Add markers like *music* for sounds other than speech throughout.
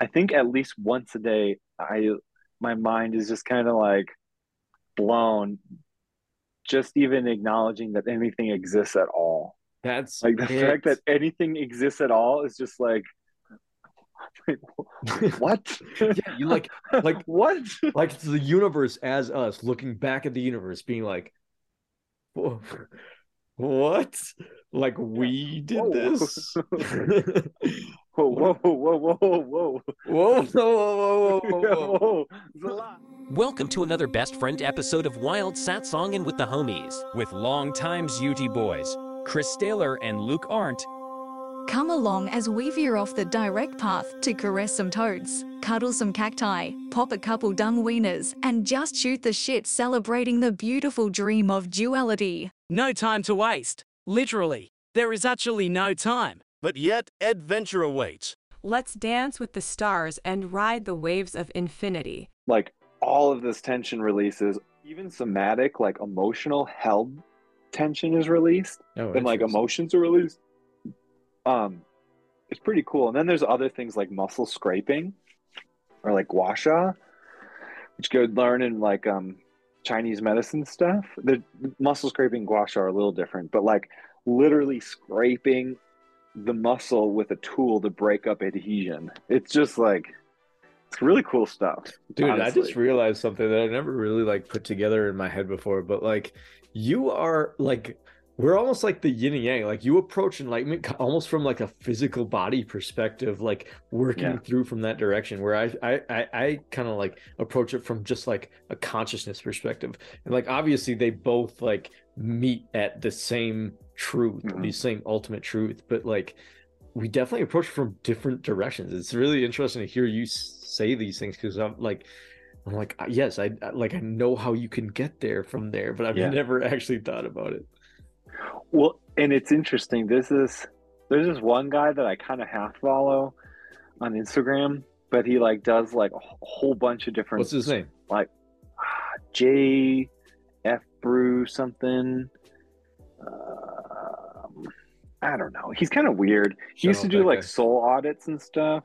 I think at least once a day, I my mind is just kind of like blown just even acknowledging that anything exists at all. That's Like the it. fact that anything exists at all is just like *laughs* what? yeah, you like like *laughs* what? like it's the universe as us looking back at the universe being like *laughs* what like we did Whoa. this Whoa, whoa, whoa, whoa, whoa, whoa. whoa whoa whoa whoa, whoa, whoa. Whoa, *laughs* it's a lot. Welcome to another Best Friend episode of Wild Satsangin' with the Homies with longtime UT boys, Chris Staler and Luke Arndt. Come along as we veer off the direct path to caress some toads, cuddle some cacti, pop a couple dung wieners, and just shoot the shit celebrating the beautiful dream of duality. No time to waste. Literally, there is actually no time. But yet, adventure awaits. Let's dance with the stars and ride the waves of infinity. Like all of this tension releases, even somatic, like emotional held tension is released. Oh, and like emotions are released. Um, it's pretty cool. And then there's other things like muscle scraping, or like gua sha, which you could learn in like um Chinese medicine stuff. The muscle scraping and gua sha are a little different, but like literally scraping the muscle with a tool to break up adhesion. It's just like it's really cool stuff. Dude, I just realized something that I never really like put together in my head before, but like you are like we're almost like the yin and yang. Like you approach enlightenment almost from like a physical body perspective, like working Yeah. through from that direction. Where I I I, I kind of like approach it from just like a consciousness perspective, and like obviously they both like meet at the same truth, Mhm. the same ultimate truth, but like we definitely approach from different directions. It's really interesting to hear you say these things because I'm like, I'm like, uh, yes, I I- like I know how you can get there from there, but I've Yeah. never *laughs* actually thought about it. Well, and it's interesting. This is there's this one guy that I kind of half follow on Instagram, but he like does like a whole bunch of different. What's his name? Like ah, J F Brew something. Um, I don't know. He's kind of weird. He used to do like guy. soul audits and stuff.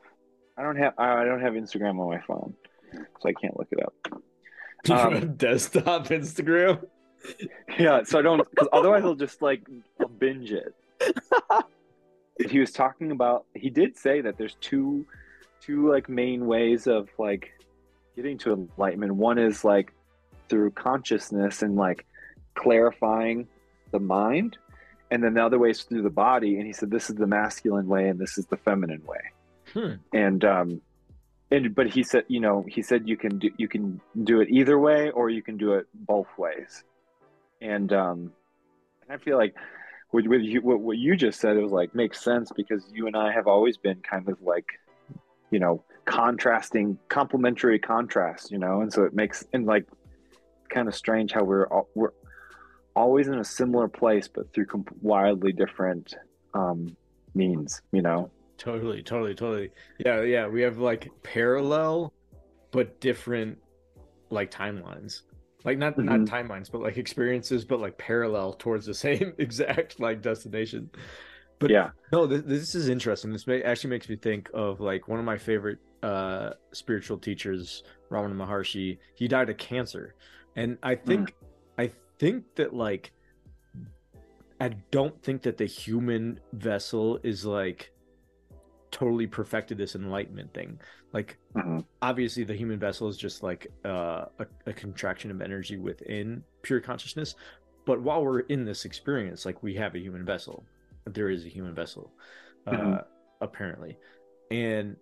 I don't have I don't have Instagram on my phone, so I can't look it up. *laughs* Um, desktop Instagram. Yeah, so I don't because otherwise he'll just like binge it. he was talking about he did say that there's two two like main ways of like getting to enlightenment. One is like through consciousness and like clarifying the mind, and then the other way is through the body. And he said this is the masculine way and this is the feminine way. Hmm. And um and but he said, you know, he said you can do you can do it either way or you can do it both ways and um and i feel like with, with you what, what you just said it was like makes sense because you and i have always been kind of like you know contrasting complementary contrast you know and so it makes and like kind of strange how we're all, we're always in a similar place but through com- wildly different um means you know Totally, totally, totally. Yeah, yeah. We have like parallel, but different, like timelines. Like not not Mhm. timelines, but like experiences, but like parallel towards the *laughs* same exact like destination. But yeah No, this, this is interesting. This may, actually makes me think of like one of my favorite uh spiritual teachers, Ramana Maharshi. He died of cancer, and I think I think that like I don't think that the human vessel is like totally perfected this enlightenment thing. Like Mhm. obviously the human vessel is just like uh, a, a contraction of energy within pure consciousness but while we're in this experience like we have a human vessel there is a human vessel uh, Mhm. apparently and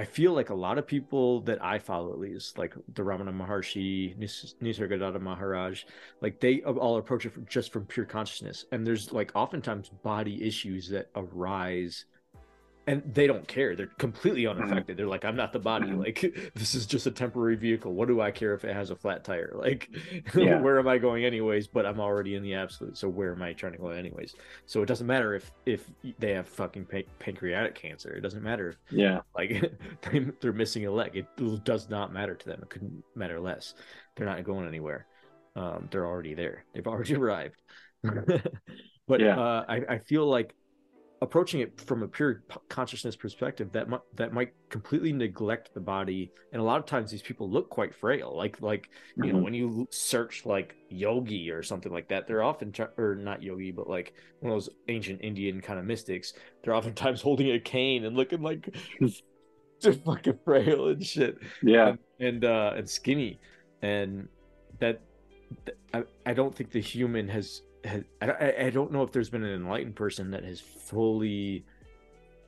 i feel like a lot of people that i follow at least like the ramana maharshi Nis- nisargadatta maharaj like they all approach it just from pure consciousness. And there's like oftentimes body issues that arise and they don't care. They're completely unaffected. They're like i'm not the body. Mhm. like *laughs* this is just a temporary vehicle. What do i care if it has a flat tire? *laughs* Like Yeah. where am i going anyways? But i'm already in the absolute so where am i trying to go anyways? So it doesn't matter if if they have fucking pa- pancreatic cancer. It doesn't matter if yeah. like *laughs* they- they're missing a leg. It does not matter to them. It couldn't matter less. They're not going anywhere. Um they're already there. They've already arrived. But Yeah. uh I, I feel like approaching it from a pure consciousness perspective that might that might completely neglect the body. And a lot of times these people look quite frail. Like like you know Mhm. when you search like yogi or something like that they're often or not yogi but like one of those ancient indian kind of mystics they're oftentimes *laughs* holding a cane and looking like *laughs* just fucking frail and shit. Yeah. And and, uh, and skinny, and that, that- I, I don't think the human has has I, I- I don't know if there's been an enlightened person that has fully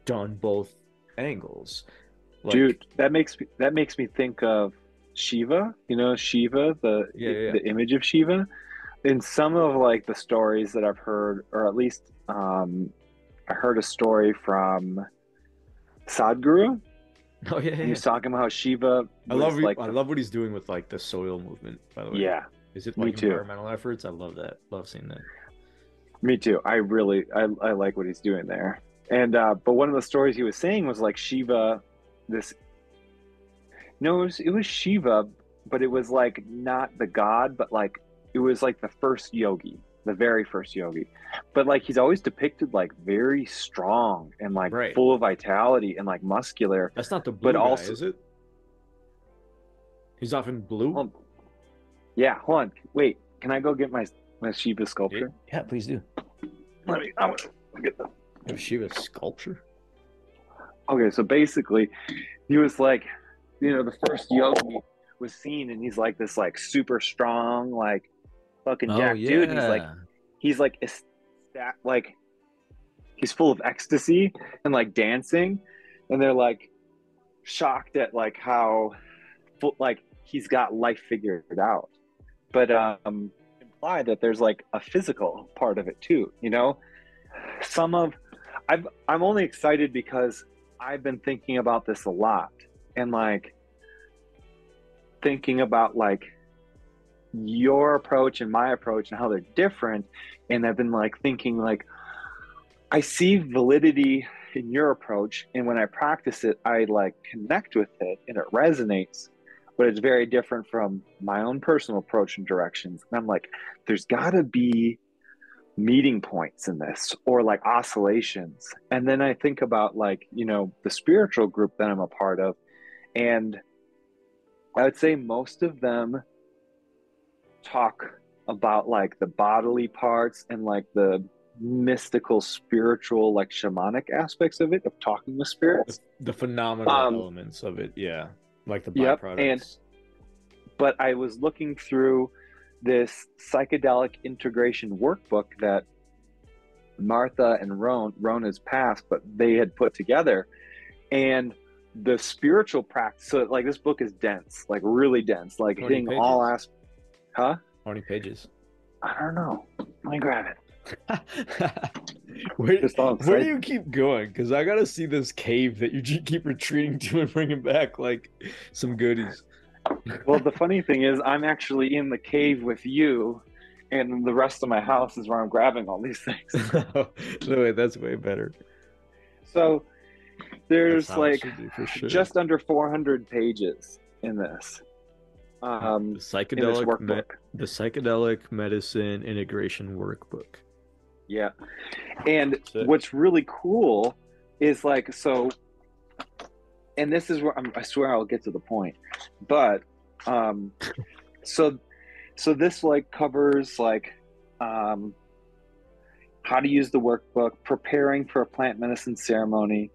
done both angles. Like, dude that makes me that makes me think of shiva you know shiva the Yeah, yeah. the image of shiva in some of like the stories that i've heard or at least um i heard a story from sadhguru oh yeah, yeah, he was talking about how shiva I love like I the- love what he's doing with like the soil movement. By the way, yeah is it me like too. environmental efforts? I love that. Love seeing that. Me too. I really I, I like what he's doing there. And uh but one of the stories he was saying was like Shiva this No, it was it was Shiva, but it was like not the god, but like it was like the first yogi, the very first yogi. But like he's always depicted like very strong and like Right. full of vitality and like muscular. That's not the blue But guy, also- is it? He's often blue. Hold- Yeah, hold on. Wait, can I go get my my Shiva sculpture? yeah, please do. Let me I'm gonna get the Have Shiva sculpture. Okay, so basically, he was like, you know, the first yogi was seen, and he's like this, like super strong, like fucking Oh, jack dude. And he's like, he's like, ecsta- like, he's full of ecstasy and like dancing, and they're like shocked at like how, like he's got life figured out, but um, imply that there's like a physical part of it too. You know, some of I've I'm only excited because I've been thinking about this a lot and like thinking about like your approach and my approach and how they're different. And I've been like thinking like I see validity in your approach. And when I practice it I like connect with it and it resonates but it's very different from my own personal approach and directions. And I'm like there's got to be meeting points in this or like oscillations. And then i think about like you know the spiritual group that i'm a part of and i would say most of them talk about like the bodily parts and like the mystical spiritual like shamanic aspects of it of talking with spirits. The phenomenal Um, elements of it. Yeah, like the Yep, and- but I was looking through this psychedelic integration workbook that Martha and Roan, has passed, but they had put together. And the spiritual practice, so like this book is dense, like really dense, like hitting all pages? aspects. Huh? How many pages? I don't know. Let me grab it. *laughs* where, where do you keep going? Because I gotta see this cave that you *laughs* keep retreating to and bringing back like some goodies. Well, *laughs* the funny thing is, I'm actually in the cave with you, and the rest of my house is where I'm grabbing all these things. *laughs* no, wait, that's way better. So there's That's how it like should be, for sure. just under 400 pages in this um the in this psychedelic me- the psychedelic medicine integration workbook. Yeah. And what's really cool is like so and this is where I'm, i swear i'll get to the point but um *laughs* so so this like covers like um how to use the workbook preparing for a plant medicine ceremony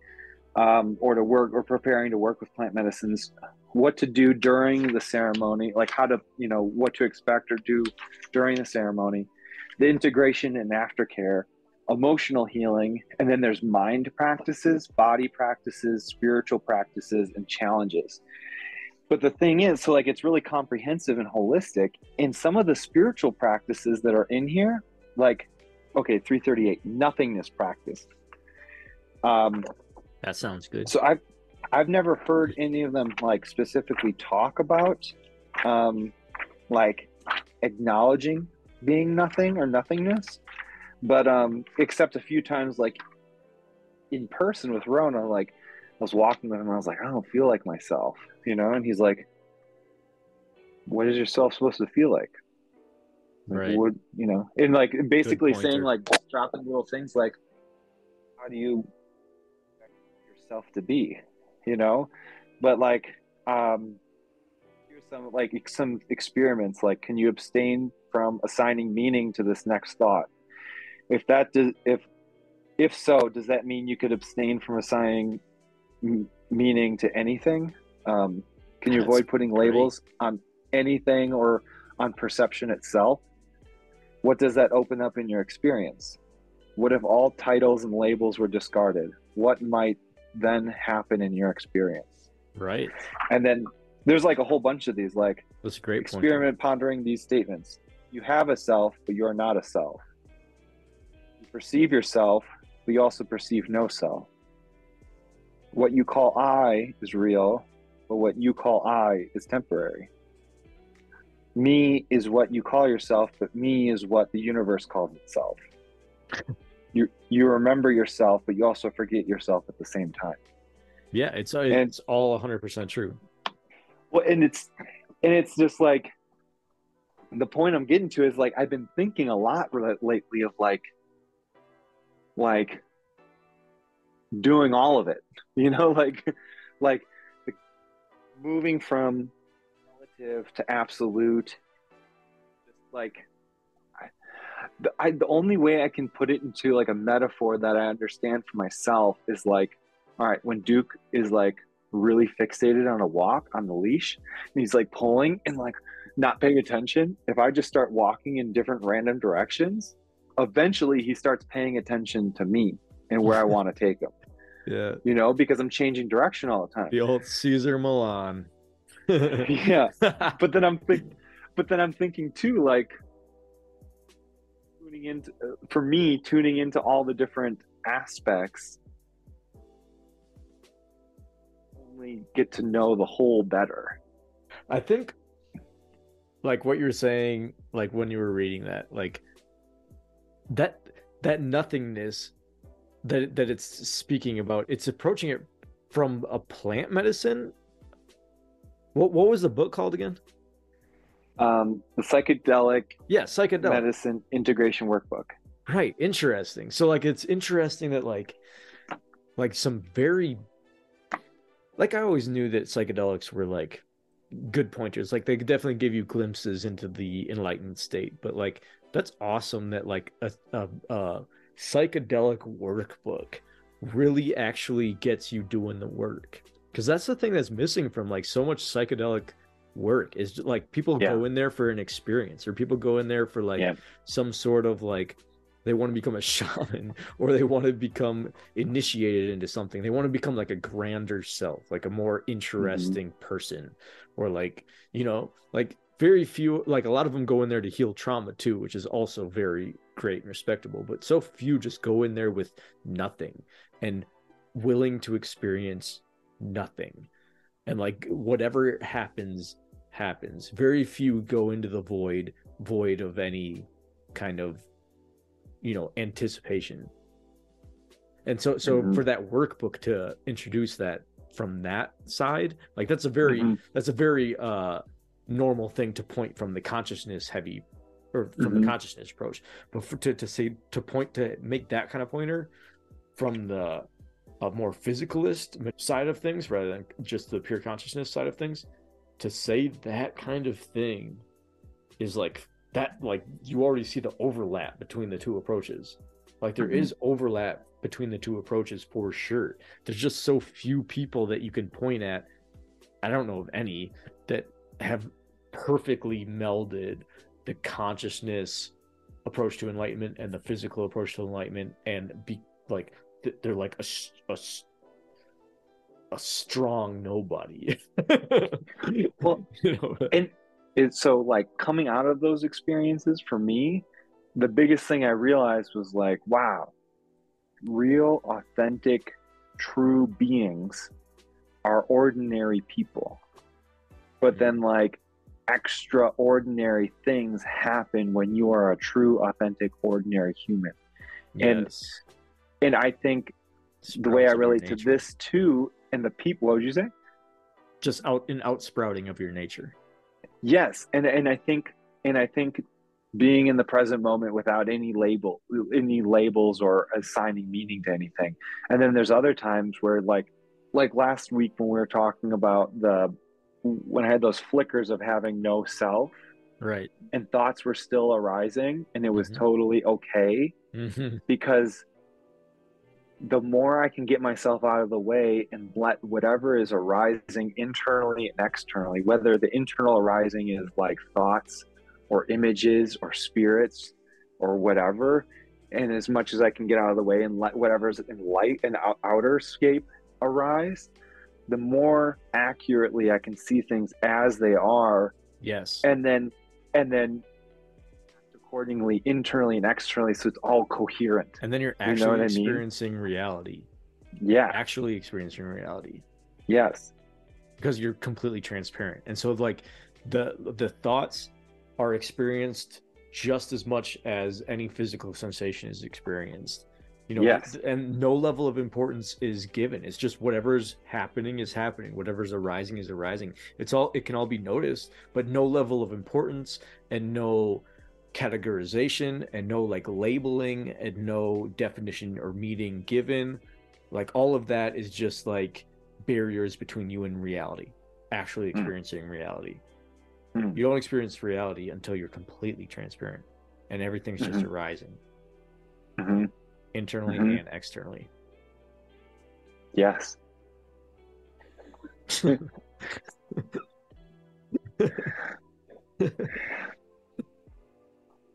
um, or to work or preparing to work with plant medicines what to do during the ceremony like how to you know what to expect or do during the ceremony the integration and aftercare emotional healing and then there's mind practices body practices spiritual practices and challenges but the thing is so like it's really comprehensive and holistic and some of the spiritual practices that are in here like okay 338 nothingness practice um That sounds good. so I've I've never heard any of them like specifically talk about um, like acknowledging being nothing or nothingness, but um, except a few times like in person with Rona, like I was walking with him, I was like, I don't feel like myself, you know, and he's like, What is yourself supposed to feel like? Like, Right. What you know, and like basically saying like dropping little things like how do you expect yourself to be? You know? But like um here's some like some experiments like can you abstain from assigning meaning to this next thought. If that does if if so does that mean you could abstain from assigning m- meaning to anything? Um can you That's avoid putting great. labels on anything or on perception itself? What does that open up in your experience? What if all titles and labels were discarded? What might then happen in your experience? Right. and then there's like a whole bunch of these like That's a great point. experiment pondering these statements you have a self but you are not a self. You perceive yourself but you also perceive no self. What you call i is real but what you call i is temporary. Me is what you call yourself but me is what the universe calls itself. *laughs* You you remember yourself but you also forget yourself at the same time. Yeah, it's uh, it's all 100% true. Well, and it's and it's just like the point I'm getting to is like I've been thinking a lot lately of like like doing all of it, *laughs* you know, like like moving from relative to absolute, just like. I, the, I, the only way I can put it into like a metaphor that I understand for myself is like, all right, when Duke is like really fixated on a walk on the leash and he's like pulling and like not paying attention if i just start walking in different random directions eventually he starts paying attention to me and where i *laughs* want to take him Yeah. you know because i'm changing direction all the time The old Cesar Millan. *laughs* *laughs* yeah but then i'm think, but then i'm thinking too like tuning into uh, for me tuning into all the different aspects only get to know the whole better I think like what you're saying like when you were reading that like that that nothingness that that it's speaking about it's approaching it from a plant medicine what what was the book called again um, the psychedelic yeah psychedelic medicine integration workbook Right. Interesting. So like it's interesting that like like some very like I always knew that psychedelics were like good pointers. Like they definitely give you glimpses into the enlightened state, but like that's awesome that like a a, a psychedelic workbook really actually gets you doing the work. Cuz that's the thing that's missing from like so much psychedelic work is like people Yeah. go in there for an experience or people go in there for like Yeah. some sort of like they want to become a *laughs* shaman or they want to become initiated into something they want to become like a grander self like a more mm-hmm. interesting person or like you know like very few like a lot of them go in there to heal trauma too which is also very great and respectable but so few just go in there with nothing and willing to experience nothing. And like whatever happens happens. Very few go into the void void of any kind of you know anticipation. And so so Mhm. for that workbook to introduce that from that side like that's a very Mhm. that's a very uh normal thing to point from the consciousness heavy or from Mhm. the consciousness approach but for, to, to say to point to make that kind of pointer from the a more physicalist side of things rather than just the pure consciousness side of things to say that kind of thing is like that like you already see the overlap between the two approaches like there is Mhm. overlap between the two approaches for sure. There's just so few people that you can point at i don't know of any that have perfectly melded the consciousness approach to enlightenment and the physical approach to enlightenment and be like they're like a a strong nobody. *laughs* Well, you know? and it's so like coming out of those experiences for me the biggest thing i realized was like wow real authentic true beings are ordinary people. But Mhm. then like extraordinary things happen when you are a true authentic ordinary human. And- yes. and i think the way i Sprouts relate to this too and the people what would you say? Just out an outsprouting of your nature. Yes, and and I think and I think being in the present moment without any label any labels or assigning meaning to anything and then there's other times where like like last week when we were talking about the when i had those flickers of having no self right and thoughts were still arising and it was Mhm. totally okay Mhm. because the more I can get myself out of the way and let whatever is arising internally and externally, whether the internal arising is like thoughts or images or spirits or whatever, and as much as I can get out of the way and let whatever's in light and out- outer scape arise, the more accurately I can see things as they are. Yes. And then and then accordingly internally and externally so it's all coherent. And then you're You know actually I mean? experiencing reality. Yeah actually experiencing reality. Yes. Because you're completely transparent. And so like the the thoughts are experienced just as much as any physical sensation is experienced. You know Yes. and no level of importance is given. It's just whatever's happening is happening. Whatever's arising is arising. It's all it can all be noticed but no level of importance and no categorization and no like labeling and no definition or meaning given. Like all of that is just like barriers between you and reality actually hmm. experiencing reality Hmm. you don't experience reality until you're completely transparent and everything's just Mhm. arising. Hmm internally Mhm. and externally. Yes. *laughs*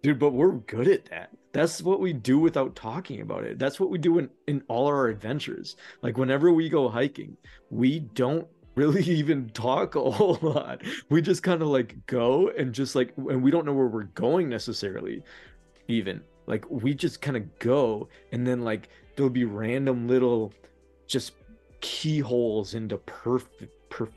Dude but we're good at that. That's what we do without talking about it. That's what we do in, in all our adventures. Like whenever we go hiking we don't really *laughs* even talk a whole lot we just kind of like go and just like and we don't know where we're going necessarily even like we just kind of go and then like there'll be random little just keyholes into perfect per,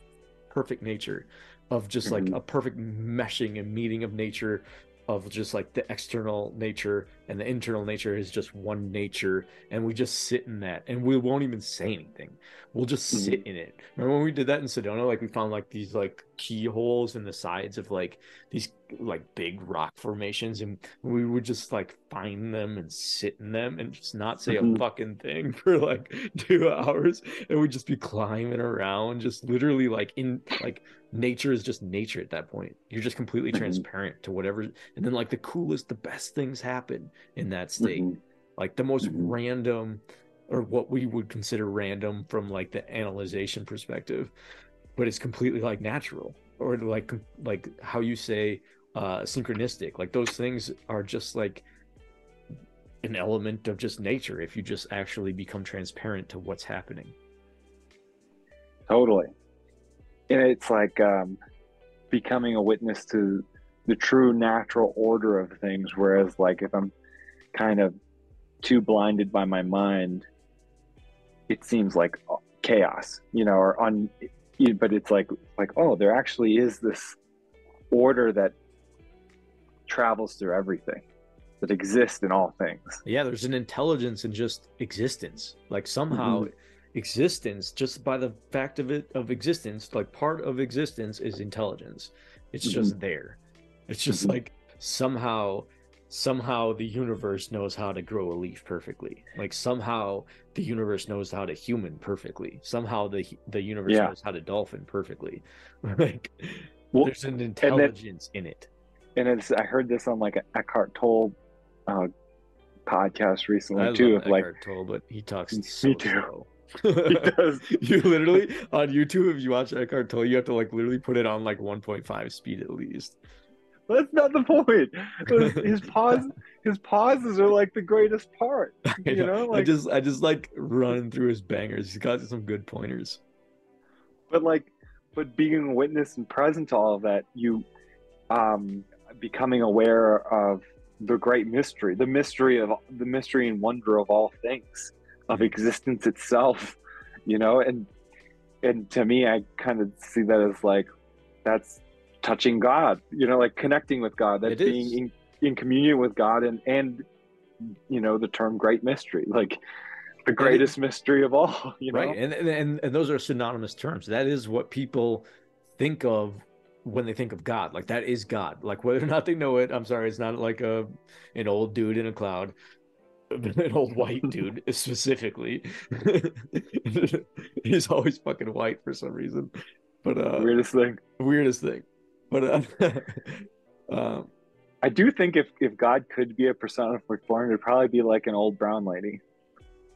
perfect nature of just like Mhm. a perfect meshing and meeting of nature of just like the external nature and the internal nature is just one nature and we just sit in that and we won't even say anything we'll just Mhm. sit in it remember when we did that in sedona like we found like these like keyholes in the sides of like these like big rock formations and we would just like find them and sit in them and just not say a Mhm. fucking thing *laughs* for like two hours and we'd just be climbing around just literally like in like nature is just nature at that point you're just completely Mhm. transparent to whatever and then like the coolest the best things happen in that state Mhm. like the most Mhm. random or what we would consider random from like the analyzation perspective but it's completely like natural or like like how you say uh synchronistic like those things are just like an element of just nature if you just actually become transparent to what's happening totally and it's like um becoming a witness to the true natural order of things whereas like if i'm kind of too blinded by my mind it seems like chaos you know or un but it's like like oh there actually is this order that travels through everything that exists in all things. Yeah there's an intelligence in just existence like somehow existence just by the fact of it of existence like part of existence is intelligence. It's just there. It's just Mhm. like somehow somehow the universe knows how to grow a leaf perfectly like somehow the universe knows how to human perfectly somehow the the universe Yeah. knows how to dolphin perfectly *laughs* like Well, there's an intelligence in it and it's i heard this on like an eckhart tolle uh, podcast recently I too of like Eckhart Tolle, but he talks Me so too. slow. *laughs* *laughs* he does you literally on YouTube if you watch Eckhart Tolle, you have to like literally put it on like 1.5 speed at least. That's not the point. *laughs* His pause, his pauses are like the greatest part. *laughs* You know, I like- just I just like running through his bangers. He's got some good pointers. But like, but being a witness and present to all of that, you, um, becoming aware of the great mystery, the mystery of the mystery and wonder of all things, of existence itself. You know, and and to me, I kind of see that as like, that's touching God. You know, like connecting with God. That's It is. being in, in communion with God, and and you know the term great mystery, like the greatest mystery of all. *laughs* You know, Right. And, and and and those are synonymous terms. That is what people think of when they think of God. Like that is God. Like whether or not they know it, I'm sorry, it's not like a an old dude in a cloud. *laughs* An old white *laughs* dude specifically. He's always fucking white for some reason. But uh Weirdest thing. weirdest thing. But uh *laughs* um I do think if if God could be a personified form, it'd probably be like an old brown lady.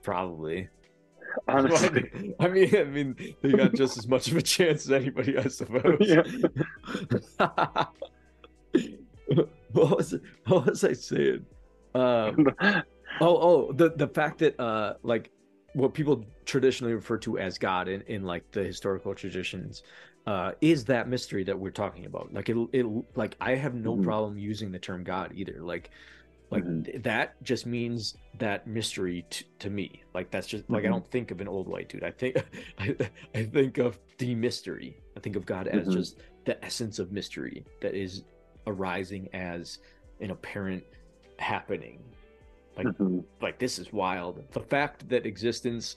probably. Honestly. I mean, I mean, they got just as much of a chance as anybody, I suppose. Yeah. *laughs* what was it? What was I saying? Um, *laughs* oh, oh, the the fact that uh, like what people traditionally refer to as God in, in like the historical traditions, uh, is that mystery that we're talking about. Like it, it, like I have no Mhm. problem using the term God either. Like, like Mhm. that just means that mystery t- to me. Like that's just like I Mhm. don't think of an old white dude. I think *laughs* I, I think of the mystery. I think of God as Mhm. just the essence of mystery that is arising as an apparent happening. Like Mhm. like this is wild. The fact that existence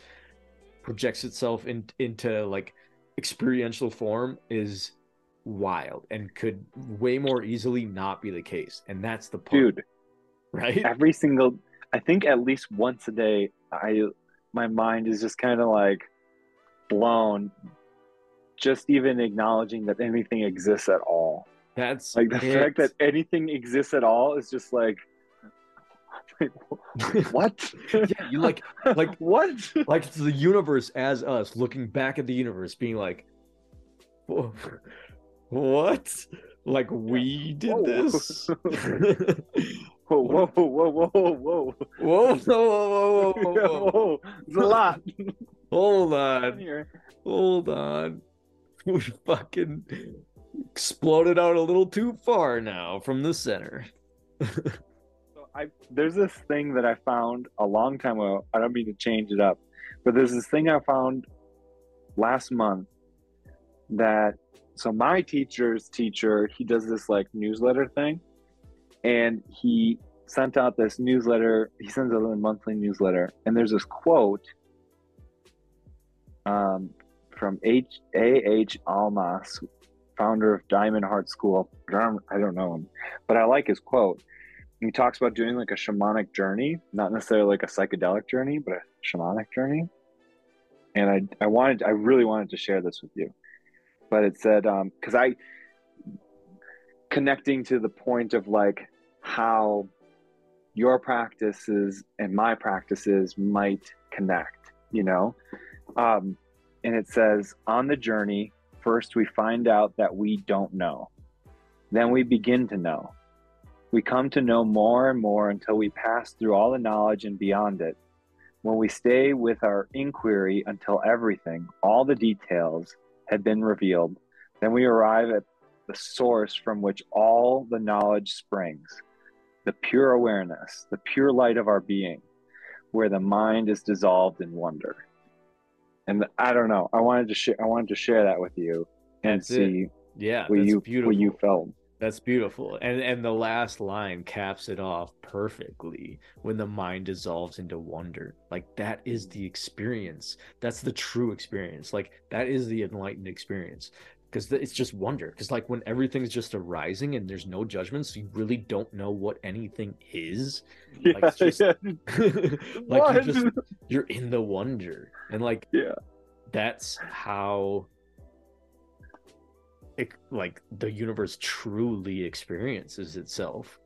projects itself in, into like experiential form is wild and could way more easily not be the case. And that's the part, Dude, right? every single I think at least once a day I my mind is just kind of like blown just even acknowledging that anything exists at all. That's Like the it. fact that anything exists at all is just like *laughs* what? yeah, you like like what? like it's the universe as us looking back at the universe being like what like we did Whoa. this *laughs* *laughs* Whoa, whoa, whoa, whoa, whoa, whoa whoa whoa whoa whoa, whoa. whoa. There's a lot hold on here. hold on we fucking exploded out a little too far now from the center I there's this thing that I found a long time ago. I don't mean to change it up, but there's this thing I found last month that so my teacher's teacher he does this like newsletter thing, and he sent out this newsletter. He sends out a monthly newsletter, and there's this quote um, from H A H Almaas, founder of Diamond Heart School. I don't, I don't know him, but I like his quote he talks about doing like a shamanic journey, not necessarily like a psychedelic journey, but a shamanic journey. And I, I wanted, I really wanted to share this with you, but it said, um, cause I, connecting to the point of like how your practices and my practices might connect, you know? Um, and it says, on the journey, first we find out that we don't know. Then we begin to know. We come to know more and more until we pass through all the knowledge and beyond it. When we stay with our inquiry until everything, all the details, had been revealed, then we arrive at the source from which all the knowledge springs the pure awareness, the pure light of our being, where the mind is dissolved in wonder. And I don't know. I wanted to share. I wanted to share that with you and That's it. see yeah what you beautiful what you felt. That's beautiful. And and the last line caps it off perfectly when the mind dissolves into wonder. Like that is the experience. That's the true experience. Like that is the enlightened experience. Because it's just wonder. Because like when everything's just arising and there's no judgments, you really don't know what anything is. *laughs* Yeah, Like, it's just- yeah. *laughs* like you just you're in the wonder. And like Yeah. that's how it, like the universe truly experiences itself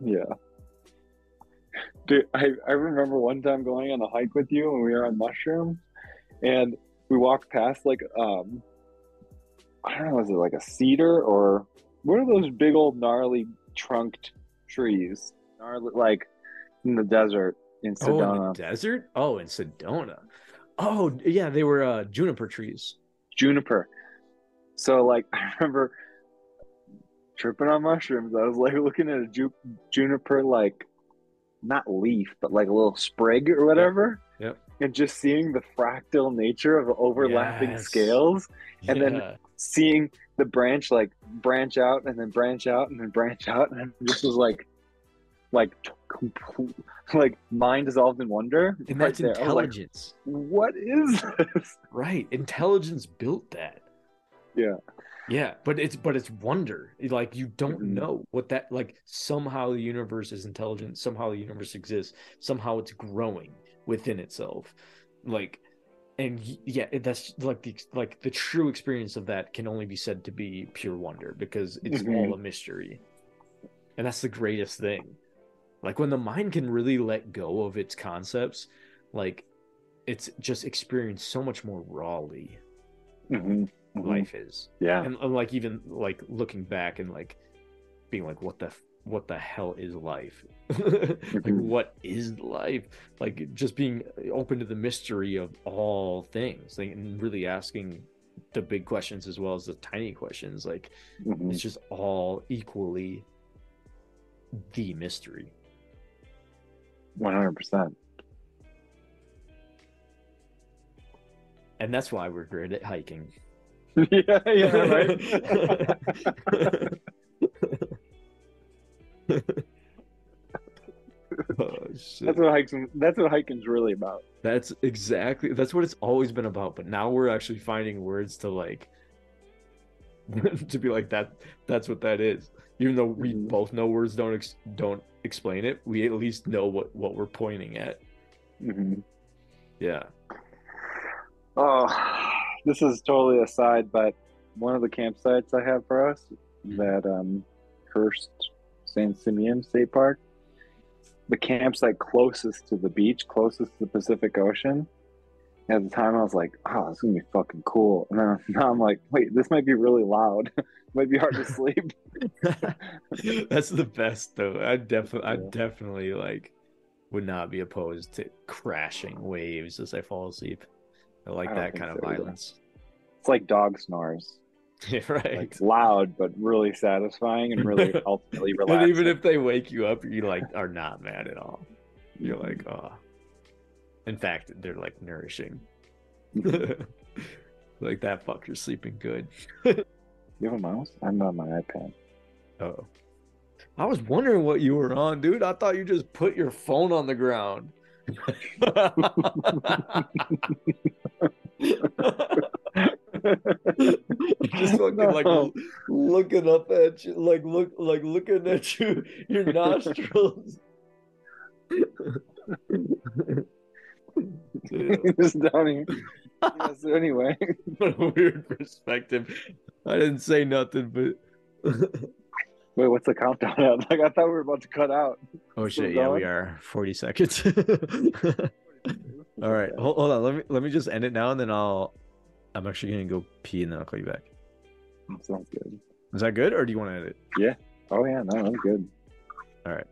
Yeah. Dude, I, I remember one time going on a hike with you when we were on mushrooms and we walked past like um I don't know, is it like a cedar or what are those big old gnarly trunked trees? Gnarly like in the desert in oh in Sedona. the desert oh in sedona oh yeah they were uh juniper trees juniper. So like *laughs* I remember tripping on mushrooms. I was like looking at a ju- juniper like not leaf, but like a little sprig or whatever. Yep. And just seeing the fractal nature of overlapping Yes. scales, And then- seeing the branch like branch out and then branch out and then branch out, and this was like, like, complete, like mind dissolved in wonder. and right that's there. I was like, intelligence what is this? right intelligence built that Yeah. Yeah, but it's but it's wonder. Like you don't Mhm. know what that like somehow the universe is intelligent, somehow the universe exists, somehow it's growing within itself. Like and yeah, that's like the like the true experience of that can only be said to be pure wonder because it's Mhm. all a mystery. And that's the greatest thing. Like when the mind can really let go of its concepts, like it's just experienced so much more rawly hmm hmm life is Yeah. and, and like even like looking back and like being like what the f- what the hell is life *laughs* like Mhm. what is life like just being open to the mystery of all things like and really asking the big questions as well as the tiny questions like Mhm. it's just all equally the mystery 100%. and that's why we're great at hiking yeah, yeah, right. *laughs* oh, shit. that's what hiking. That's what hiking's really about. That's exactly that's what it's always been about. But now we're actually finding words to like *laughs* to be like that. That's what that is. Even though we Mhm. both know words don't ex- don't explain it, we at least know what what we're pointing at. hmm Yeah. Oh, this is totally aside, but one of the campsites I have for us, that um, Hearst San Simeon State Park, the campsite closest to the beach, closest to the Pacific Ocean. At the time, I was like, "Oh, this is gonna be fucking cool," and then *laughs* now I'm like, "Wait, this might be really loud. *laughs* might be hard to sleep." *laughs* That's the best though. I definitely I definitely like would not be opposed to crashing waves as I fall asleep. I like I that kind of so either. violence. It's like dog snores, *laughs* right. like loud but really satisfying and really *laughs* ultimately relaxing. And even if they wake you up, you like are not mad at all. You're like, oh. In fact, they're like nourishing. Mm-hmm. *laughs* like that fucker's sleeping good. you have a mouse? I'm on my iPad. Oh. I was wondering what you were on, dude. I thought you just put your phone on the ground. Just fucking like looking up at you, like look, like looking at you, your nostrils. *laughs* Just down here. Yeah, so anyway, *laughs* what a weird perspective. I didn't say nothing, but wait, what's the countdown at? *laughs* Like I thought we were about to cut out. oh shit, yeah, we are forty seconds. *laughs* All right, hold, hold on. Let me let me just end it now, and then I'll. I'm actually gonna go pee, and then I'll call you back. Sounds good. Is that good, or do you want to end it? Yeah. Oh yeah, no, that's good. All right.